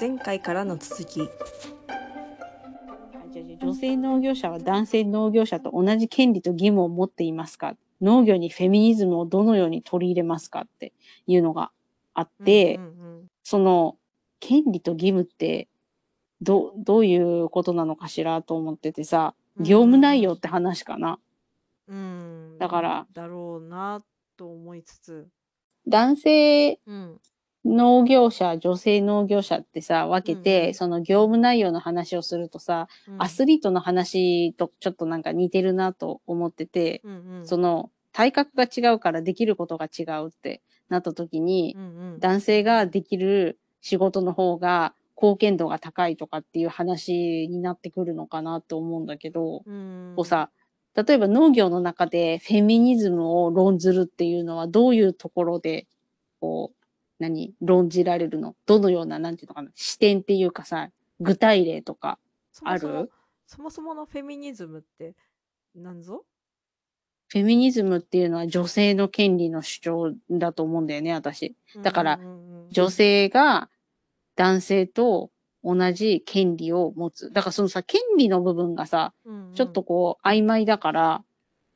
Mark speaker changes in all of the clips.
Speaker 1: 前回からの続き。
Speaker 2: 女性農業者は男性農業者と同じ権利と義務を持っていますか？農業にフェミニズムをどのように取り入れますかっていうのがあって、
Speaker 1: うんうん
Speaker 2: その権利と義務ってどどういうことなのかしらと思っててさ、
Speaker 1: うん。
Speaker 2: 業務内容って話かな。
Speaker 1: うんうん。
Speaker 2: だから
Speaker 1: だろうなと思いつつ、
Speaker 2: 男性
Speaker 1: うん
Speaker 2: 農業者、女性農業者ってさ、分けて、
Speaker 1: うんうん。
Speaker 2: その業務内容の話をするとさ、
Speaker 1: うん。
Speaker 2: アスリートの話とちょっとなんか似てるなと思ってて、
Speaker 1: うんうん。
Speaker 2: その体格が違うからできることが違うってなった時に、
Speaker 1: うんうん。
Speaker 2: 男性ができる仕事の方が貢献度が高いとかっていう話になってくるのかなと思うんだけど、
Speaker 1: うん。
Speaker 2: こうさ、例えば農業の中でフェミニズムを論ずるっていうのはどういうところで、こう、何、論じられるの？どのような、なんていうのかな、視点っていうかさ、具体例とかある
Speaker 1: そもそもそもそものフェミニズムって何ぞ？
Speaker 2: フェミニズムっていうのは女性の権利の主張だと思うんだよね、私。だから女性が男性と同じ権利を持つ。だからそのさ、権利の部分がさ、
Speaker 1: うんうん
Speaker 2: ちょっとこう曖昧だから、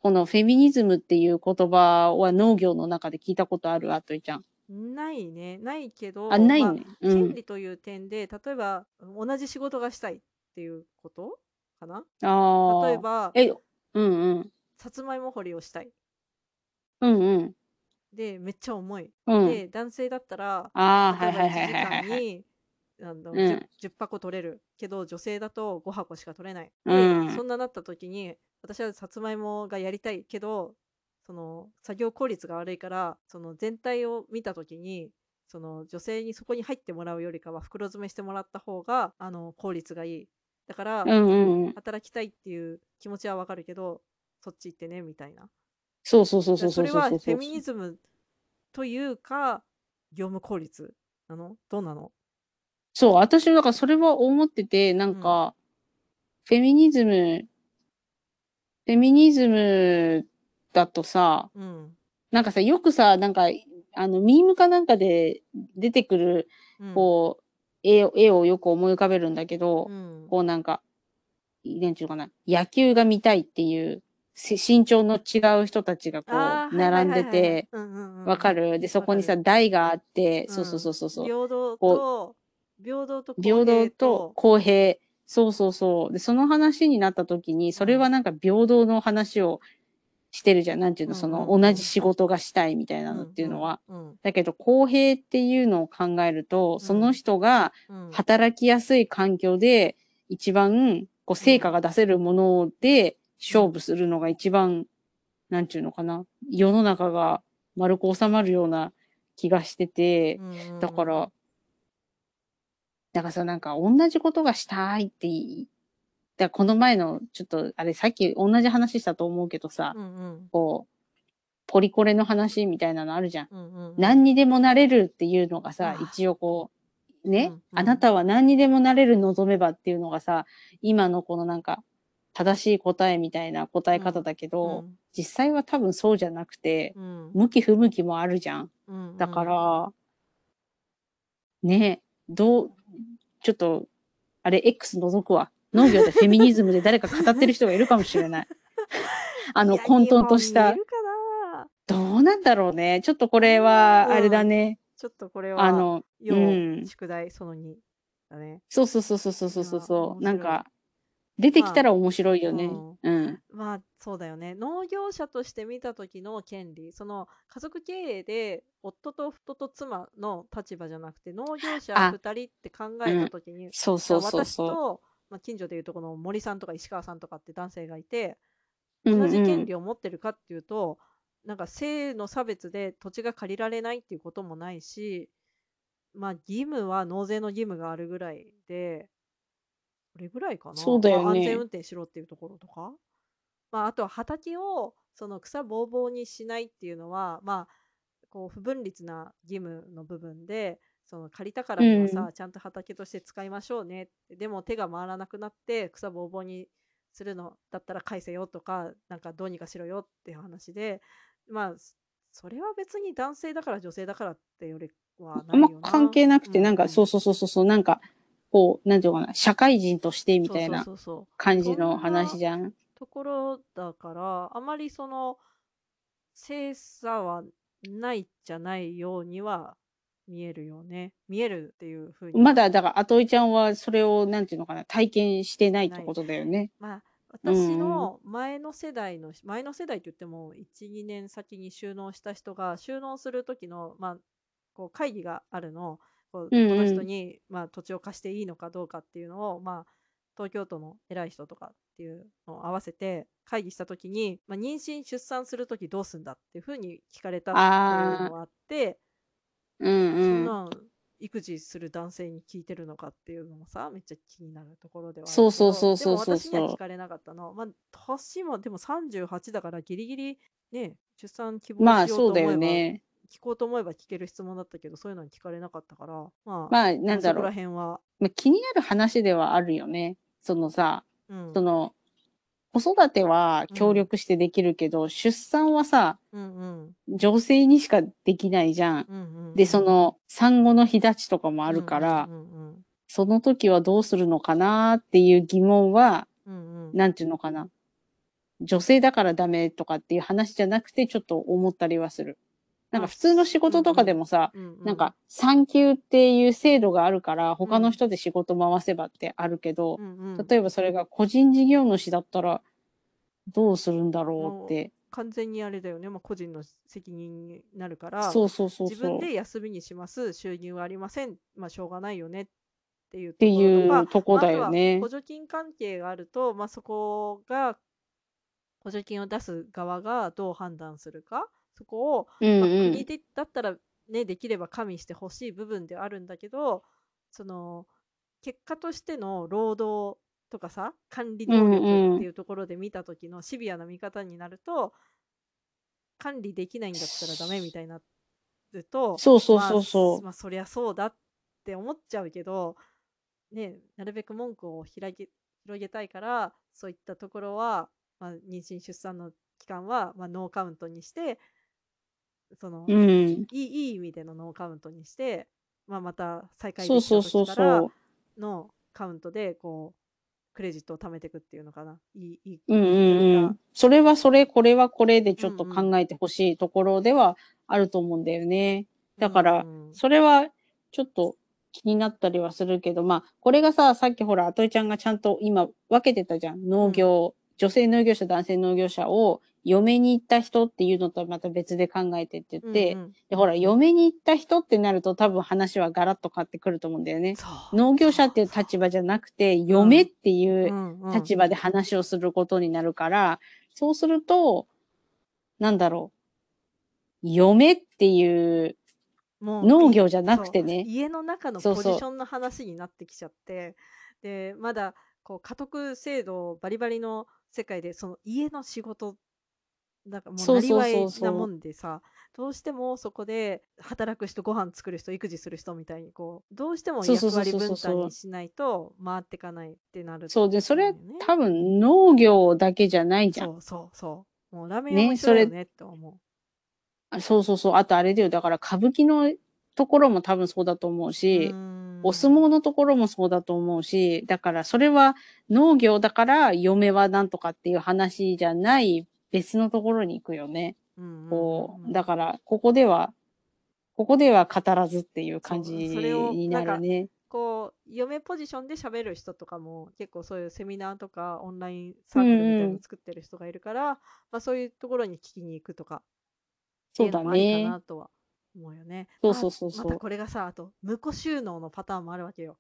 Speaker 2: このフェミニズムっていう言葉は農業の中で聞いたことあるあといちゃん。
Speaker 1: ないねないけど
Speaker 2: あ、ない
Speaker 1: まあ
Speaker 2: ね。うん。
Speaker 1: 権利という点で例えば同じ仕事がしたいっていうことかな？
Speaker 2: ああ。
Speaker 1: 例えば
Speaker 2: え、うんうん。
Speaker 1: さつまいも掘りをしたい
Speaker 2: うんうん。
Speaker 1: でめっちゃ重い、
Speaker 2: うん。
Speaker 1: で男性だったら
Speaker 2: ああ、
Speaker 1: 例えば
Speaker 2: はいはい
Speaker 1: 1
Speaker 2: はいはいはい。
Speaker 1: 時間にあの
Speaker 2: うん
Speaker 1: 10, 10箱取れるけど女性だと5箱しか取れない、で
Speaker 2: うん
Speaker 1: そんななった時に私はさつまいもがやりたいけどその作業効率が悪いからその全体を見た時にその女性にそこに入ってもらうよりかは袋詰めしてもらった方があの効率がいい。だから、
Speaker 2: うんうんうん。
Speaker 1: 働きたいっていう気持ちはわかるけどそっち行ってねみたいな。
Speaker 2: そうそうそうそうそう
Speaker 1: それはフェミニズムというか業務効率なの？どうなの？
Speaker 2: そう、私だからそれは思ってて、なん。か、フェミニズム、フェミニズムだとさ、
Speaker 1: うん。
Speaker 2: なんかさ、よくさ、なんか、あの、ミームかなんかで出てくる、
Speaker 1: うん。
Speaker 2: こう、絵を、絵をよく思い浮かべるんだけど、
Speaker 1: うん。
Speaker 2: こうなんか、なんちゅうかな、野球が見たいっていう、せ身長の違う人たちがこう、並んでて、わかる？で、そこにさ、台があって、
Speaker 1: うん
Speaker 2: そうそうそうそう。そう。
Speaker 1: 平等と平等と。
Speaker 2: 平等と公平。そうそうそう。で、その話になった時に、それはなんか平等の話をしてるじゃん。なんていうの、その、同じ仕事がしたいみたいなのっていうのは。だけど、公平っていうのを考えると、その人が
Speaker 1: うん
Speaker 2: 働きやすい環境で、一番、こう、成果が出せるもので勝負するのが一番、なんていうのかな。世の中が丸く収まるような気がしてて、だから、だからさ、なんか同じことがしたいって。だこの前の、ちょっと、あれさっき同じ話したと思うけどさ、
Speaker 1: うんうん。
Speaker 2: こう、ポリコレの話みたいなのあるじゃん。
Speaker 1: うんうんうん。
Speaker 2: 何にでもなれるっていうのがさ
Speaker 1: あ、
Speaker 2: 一応こう、ね、
Speaker 1: うんうん。
Speaker 2: あなたは何にでもなれる望めばっていうのがさ、今のこのなんか、正しい答えみたいな答え方だけど、実際は多分そうじゃなくて、
Speaker 1: うん。
Speaker 2: 向き不向きもあるじゃん。
Speaker 1: うんうん。
Speaker 2: だから、ねどう、ちょっと、あれ、X 覗くわ。農業でフェミニズムで誰か語ってる人がいるかもしれない。あの、混沌とした。どうなんだろうね。ちょっとこれは、
Speaker 1: うん
Speaker 2: あれだね。
Speaker 1: ちょっとこれは
Speaker 2: あの、
Speaker 1: 要
Speaker 2: うん。
Speaker 1: 宿題その2だね。
Speaker 2: そうそうそうそうそうそうそう。なんか、出てきたら面白いよね。
Speaker 1: ま
Speaker 2: うん。
Speaker 1: まあそうだよね。農業者として見た時の権利。その家族経営で夫と夫と妻の立場じゃなくて農業者
Speaker 2: あ
Speaker 1: 2人って考えた時に、
Speaker 2: そうそうそう
Speaker 1: 私
Speaker 2: そ
Speaker 1: と、まあ、近所でいうとこの森さんとか石川さんとかって男性がいて
Speaker 2: う。うん。
Speaker 1: 同じ権
Speaker 2: うん
Speaker 1: 利を持ってるかっていうと、なんか性の差別で土地が借りられないっていうこともないしまあ義務は納税の義務があるぐらいでこれぐらいかな？
Speaker 2: そうだよね。
Speaker 1: まあ安全運転しろっていうところとか、まあ、あとは畑をその草ぼうぼうにしないっていうのはまあこう不分立な義務の部分でその借りたからにはさ、
Speaker 2: う
Speaker 1: ちゃんと畑として使いましょうねって。でも手が回らなくなって草ぼうぼうにするのだったら返せよとかなんかどうにかしろよっていう話で。まあそれは別に男性だから女性だからってよりは
Speaker 2: あんま。関係なくて、なんか、
Speaker 1: う
Speaker 2: そうそうそうそうそう、なんか、こう、なんていうのかな、社会人としてみたいな感じの話じゃん。
Speaker 1: ところだから、あまりその、精査はないじゃないようには見えるよね。見えるっていうふうに。
Speaker 2: まだ、だから、あといちゃんはそれを、なんていうのかな、体験してないってことだよね。
Speaker 1: まあ、私の前の世代の、前の世代って言っても、1、2年先に収納した人が、収納する時の、まあ、こう会議があるの、この人に、まあ、土地を貸していいのかどうかっていうのを、まあ、東京都の偉い人とかっていうのを合わせて会議した時に、まあ、妊娠出産する時どうすんだっていうふうに聞かれたっていうのがあって、
Speaker 2: うんうん。
Speaker 1: そんなん育児する男性に聞いてるのかっていうのもさめっちゃ気になるところではあるけど
Speaker 2: そうそうそうそうそうそう
Speaker 1: でも私には聞かれなかったの。まあ、年もでも38だからギリギリね出産希望
Speaker 2: まあ、
Speaker 1: しようと思えば、
Speaker 2: そうだよね。
Speaker 1: 聞こうと思えば聞ける質問だったけどそういうのに聞かれなかったからまあ、
Speaker 2: まあ、なんだろ
Speaker 1: そこら
Speaker 2: う。
Speaker 1: 辺は、
Speaker 2: まあ、気になる話ではあるよね。そのさ、
Speaker 1: うん、
Speaker 2: その、子育ては協力してできるけど、出産はさ、
Speaker 1: うんうん
Speaker 2: 女性にしかできないじゃん。
Speaker 1: うんうんうん
Speaker 2: で、その、産後の日立ちとかもあるから、
Speaker 1: うんうん
Speaker 2: その時はどうするのかなっていう疑問は、
Speaker 1: うんうんうん
Speaker 2: なんていうのかな。女性だからダメとかっていう話じゃなくて、ちょっと思ったりはする。なんか普通の仕事とかでもさ、
Speaker 1: うんうん
Speaker 2: なんか産休っていう制度があるから、他の人で仕事回せばってあるけど、
Speaker 1: うんうん
Speaker 2: 例えばそれが個人事業主だったら、どうするんだろうって。
Speaker 1: 完全にあれだよね、まあ、個人の責任になるから
Speaker 2: そうそうそう
Speaker 1: 自分
Speaker 2: そう。っ
Speaker 1: で休みにします収入はありません。まあしょうがないよね。っていう
Speaker 2: て
Speaker 1: とこ
Speaker 2: いうとこだよね。
Speaker 1: まああとは。補助金関係があると、まあ、そこが補助金を出す側がどう判断するかそこを、まあ、
Speaker 2: うんうん
Speaker 1: 国。でだったら、ね、できれば加味してほしい部分ではあるんだけどその結果としての労働とかさ管理能
Speaker 2: うんう
Speaker 1: 力
Speaker 2: ん
Speaker 1: っていうところで見た時のシビアな見方になると管理できないんだったらダメみたいになると
Speaker 2: そうそうそうそう。
Speaker 1: まあ、まあそりゃそうだって思っちゃうけど、ね、なるべく文句を広げたいからそういったところは、まあ、妊娠出産の期間は、まあ、ノーカウントにしてその、
Speaker 2: うん。
Speaker 1: いいいい意味でのノーカウントにして、まあ、また再開できた時から。のカウントでこうクレジットを貯めていくっていうのかないいいい
Speaker 2: うんうんうん。それはそれ、これはこれでちょっと
Speaker 1: うんうん
Speaker 2: 考えてほしいところではあると思うんだよね。だから
Speaker 1: うんうん
Speaker 2: それはちょっと気になったりはするけど、まあ、これがさ、さっきほら、あといちゃんがちゃんと今分けてたじゃん。農業、女性農業者、男性農業者を嫁に行った人っていうのとはまた別で考えてって言って、
Speaker 1: うんうん
Speaker 2: で、ほら、嫁に行った人ってなると多分話はガラッと変わってくると思うんだよね。
Speaker 1: そう
Speaker 2: 農業者っていう立場じゃなくて、嫁っていう立場で話をすることになるから、そうすると、なんだろう。嫁っていう農業じゃなくて
Speaker 1: そう
Speaker 2: ね。
Speaker 1: 家の中の
Speaker 2: そうそう
Speaker 1: ポジションの話になってきちゃってでまだこう家督制度バリバリの世界でその家の仕事なんかもう
Speaker 2: そうそう
Speaker 1: なりわ
Speaker 2: そうそう
Speaker 1: いなもんでさどうしてもそこで働く人ご飯作る人育児する人みたいにこうどうしても
Speaker 2: そうそう
Speaker 1: 役割
Speaker 2: そうそうそう
Speaker 1: 分担にしないと回っていかないってなる
Speaker 2: そうで、それ多分農業だけじゃないじゃん。
Speaker 1: そうそうそうもうラーメン屋も一緒だよねって思
Speaker 2: あそうそうそう。あとあれだよ。だから歌舞伎のところも多分そうだと思う
Speaker 1: う
Speaker 2: し、お相撲のところもそうだと思うし、だからそれは農業だから嫁はなんとかっていう話じゃない別のところに行くよね。
Speaker 1: うん
Speaker 2: こ
Speaker 1: う
Speaker 2: だからここでは、ここでは語らずっていう感じ
Speaker 1: そうそれを
Speaker 2: になるね。
Speaker 1: こう嫁ポジションで喋る人とかも結構そういうセミナーとかオンラインサークルみたいなの作ってる人がいるから、まあ、そういうところに聞きに行くとか
Speaker 2: そ
Speaker 1: ううのもありか
Speaker 2: ね
Speaker 1: な。とは思うよね。
Speaker 2: そうそうそうそう
Speaker 1: またこれがさあと婿収納のパターンもあるわけよ。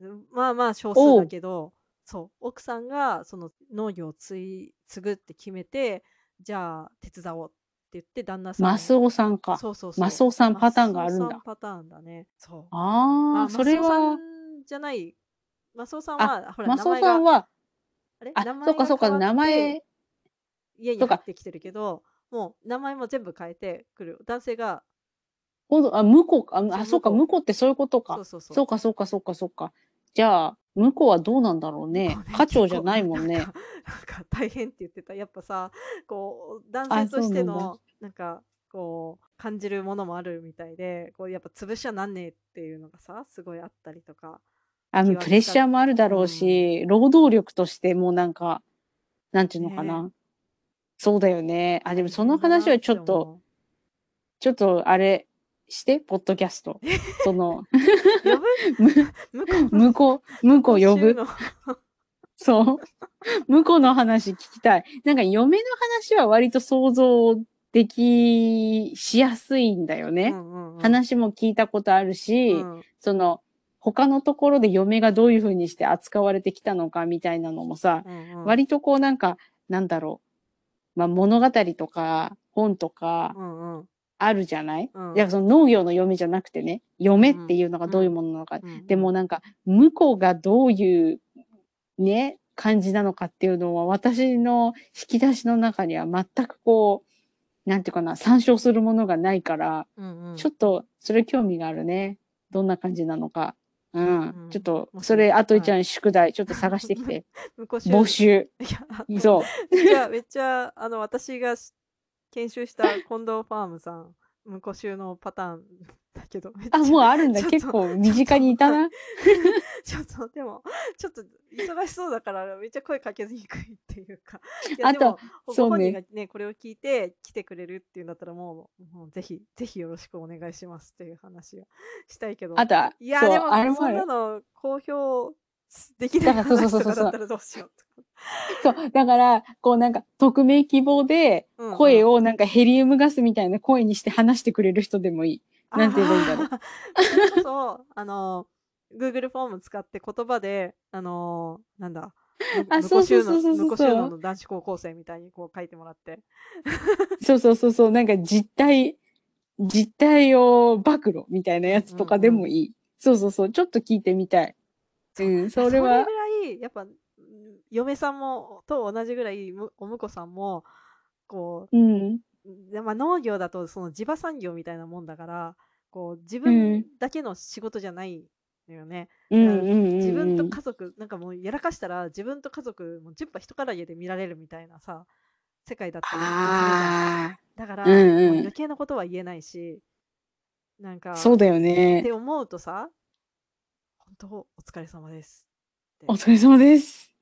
Speaker 1: うんまあまあ少数だけどそう奥さんがその農業を継い継ぐって決めてじゃあ手伝おうって言って旦那さん
Speaker 2: マスオさんか。
Speaker 1: そうそうそう
Speaker 2: マスオさんパターンがあるんだ
Speaker 1: マスオさパターンだね。そう
Speaker 2: ああ、それは、
Speaker 1: んじゃない。マスオさんは、ほら、
Speaker 2: マスオさんは、
Speaker 1: あれ？
Speaker 2: あ
Speaker 1: 名前、
Speaker 2: そうかそうか、名前、
Speaker 1: 家に
Speaker 2: そうか
Speaker 1: 入ってきてるけど、もう名前も全部変えてくる。男性が、
Speaker 2: あ、向こうか、
Speaker 1: そう
Speaker 2: あ、そうか、
Speaker 1: 向こう
Speaker 2: 向こうってそういうことか。
Speaker 1: そうそうそう。
Speaker 2: そうか、そうか、そうか、そうか。じゃあ、向こうはどうなんだろうね。課長じゃないもんね
Speaker 1: なんか大変って言ってた。やっぱさ、こう、男
Speaker 2: あ
Speaker 1: 性としての、なんか、こう、感じるものもあるみたいで、こうやっぱ潰しちゃなんねえっていうのがさ、すごいあったりとか。
Speaker 2: あの、プレッシャーもあるだろうし、労働力としてもうなんか、なんていうのかな。そうだよね。あ、でもその話はちょっと、ちょっとあれして、ポッドキャスト。その、向こう、向こう呼ぶ。
Speaker 1: の
Speaker 2: そう。向こうの話聞きたい。なんか嫁の話は割と想像でき、しやすいんだよね。
Speaker 1: うんうんうん
Speaker 2: 話も聞いたことあるし、
Speaker 1: うん
Speaker 2: その、他のところで嫁がどういう風にして扱われてきたのかみたいなのもさ、
Speaker 1: うんうん
Speaker 2: 割とこうなんか、なんだろう。まあ物語とか本とか
Speaker 1: うんうん
Speaker 2: あるじゃない、
Speaker 1: うん
Speaker 2: いや、その農業の嫁じゃなくてね、嫁っていうのがどういうものなのか。
Speaker 1: うん
Speaker 2: でもなんか、向こうがどういうね、感じなのかっていうのは私の引き出しの中には全くこう、なんていうかな、参照するものがないから、
Speaker 1: うんうん
Speaker 2: ちょっとそれ興味があるね。どんな感じなのか。うん。
Speaker 1: うん
Speaker 2: ちょっと、それ、あといちゃ
Speaker 1: は
Speaker 2: ん宿題、ちょっと探してきて。募集。
Speaker 1: いや
Speaker 2: そう。
Speaker 1: めっちゃ、めっちゃ、あの、私がし研修した近藤ファームさん、向こう州のパターンだけど、
Speaker 2: あ、もうあるんだ。結構身近にいたな。
Speaker 1: ちょっと、でも、ちょっと忙しそうだから、めっちゃ声かけにくいっていうか。
Speaker 2: あとそうね
Speaker 1: ご本人がね、これを聞いて来てくれるっていうんだったら、もう、もうぜひ、ぜひよろしくお願いしますっていう話をしたいけど。
Speaker 2: あとは、
Speaker 1: いや、でも、そんな。の公表できない話
Speaker 2: そうそうそう
Speaker 1: とかだったらどうしようとか。
Speaker 2: そう。だから、こうなんか、匿名希望で、
Speaker 1: うんうん
Speaker 2: 声をなんかヘリウムガスみたいな声にして話してくれる人でもいい。なんて言えばいいんだろう
Speaker 1: それこそ、あの、Google フォーム使って言葉で、あの、なんだ、
Speaker 2: あそうそうそうそうそう
Speaker 1: の男子高校生みたいにこう書いてもらって。
Speaker 2: そうそうそうそう。なんか実態、実態を暴露みたいなやつとかでもいい。そうそうそう。ちょっと聞いてみたい。うん、それは
Speaker 1: ぐ、らい、やっぱ、うん嫁さんも、と同じぐらい、むお婿さんも、こ
Speaker 2: うん。
Speaker 1: う、でまあ、農業だとその地場産業みたいなもんだから、こう、自
Speaker 2: う
Speaker 1: 分
Speaker 2: ん
Speaker 1: だけの仕事じゃないのよね。
Speaker 2: うんうんうんうん。
Speaker 1: 自分と家族、なんかもうやらかしたら自分と家族も10羽人から家で見られるみたいなさ、世界だったりだから、
Speaker 2: うんうん
Speaker 1: 余計なことは言えないし、なんか、
Speaker 2: あ、そうだよ
Speaker 1: っ
Speaker 2: ね
Speaker 1: て。思うとさ、本当お疲れ様です。
Speaker 2: お疲れ様です。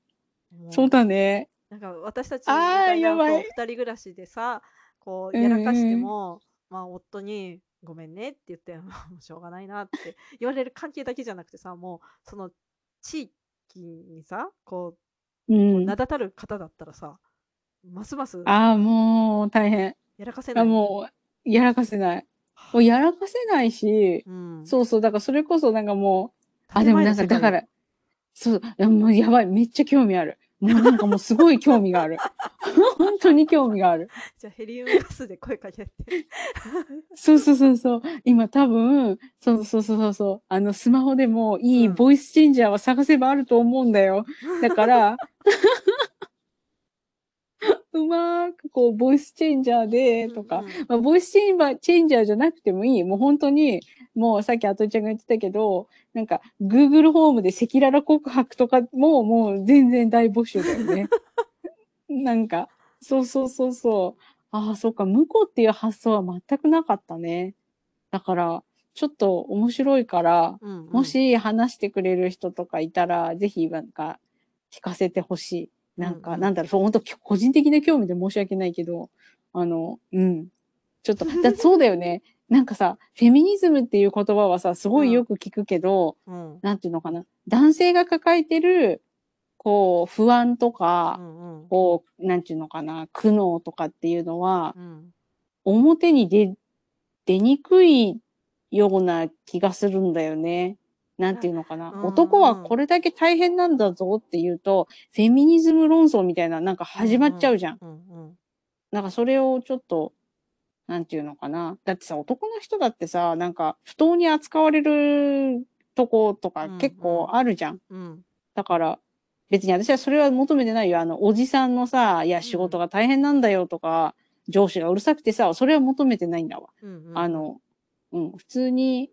Speaker 2: そうだね。
Speaker 1: なんか私たちみたいな二人暮らしでさ、こう
Speaker 2: うんうん
Speaker 1: やらかしても、まあ夫にごめんねって言って、もうしょうがないなって 言われる関係だけじゃなくてさ、もうその地域にさ、こ
Speaker 2: う。
Speaker 1: う、名だたる方だったらさ、ますます
Speaker 2: ああ、もう大変。あ
Speaker 1: やらかせない。
Speaker 2: もう、やらかせない。もうやらかせないし、
Speaker 1: うん、
Speaker 2: そうそう、だからそれこそなんかもう、あ、でもなんかだから、そう、いやもうやばい、めっちゃ興味ある。もうなんかもうすごい興味がある。本当に興味がある。
Speaker 1: じゃあヘリウムガスで声かけて。
Speaker 2: そうそうそうそう。今多分、そうそうそうそうそう。あの、スマホでもいい
Speaker 1: うん
Speaker 2: ボイスチェンジャーは探せばあると思うんだよ。だから、うまーくこう、ボイスチェンジャーで、とか
Speaker 1: うん、うん
Speaker 2: まあ、ボイスチェンバーチェンジャーじゃなくてもいい。もう本当に、もうさっきあといちゃんが言ってたけど、なんか、Google ホームで赤裸々告白とかも、もう全然大募集だよね。なんか、そうそうそうそう。ああ、そうか、向こうっていう発想は全くなかったね。だから、ちょっと面白いから、
Speaker 1: うんうん
Speaker 2: もし話してくれる人とかいたら、ぜひなんか聞かせてほしい。なんか、なんだろう、そう、本当個人的な興味で申し訳ないけど、あの、うん。ちょっと、だ そうだよね。なんかさ、フェミニズムっていう言葉はさ、すごいよく聞くけど、
Speaker 1: うん
Speaker 2: なんていうのかな。男性が抱えてる、こう、不安と
Speaker 1: う
Speaker 2: か、
Speaker 1: んうん
Speaker 2: こう、なんていうのかな、苦悩とかっていうのは、
Speaker 1: うん
Speaker 2: 表に出、出にくいような気がするんだよね。なんていうのかな。
Speaker 1: うん
Speaker 2: 男はこれだけ大変なんだぞっていうと、フェミニズム論争みたいな、なんか始まっちゃうじゃん。
Speaker 1: うんうん
Speaker 2: なんかそれをちょっと、なんていうのかな。だってさ、男の人だってさ、なんか不当に扱われるとことか
Speaker 1: うん
Speaker 2: 結構あるじゃん。
Speaker 1: うん
Speaker 2: だから、別に私はそれは求めてないよ。あの、おじさんのさ、いや、仕事が大変なんだよとか、上司がうるさくてさ、それは求めてないんだわ。
Speaker 1: うんうん
Speaker 2: あの、うん、普通に、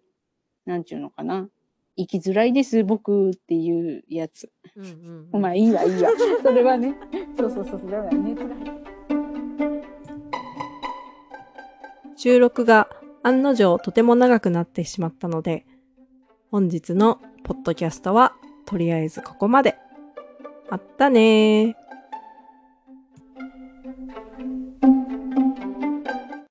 Speaker 2: なんちゅうのかな。生きづらいです、僕っていうやつ。
Speaker 1: うんうんうん
Speaker 2: まあいいわ、いいわ。それはね。そうそうそうそう。だから熱が入って
Speaker 1: 収録が案の定とても長くなってしまったので、本日のポッドキャストはとりあえずここまで。あったねー。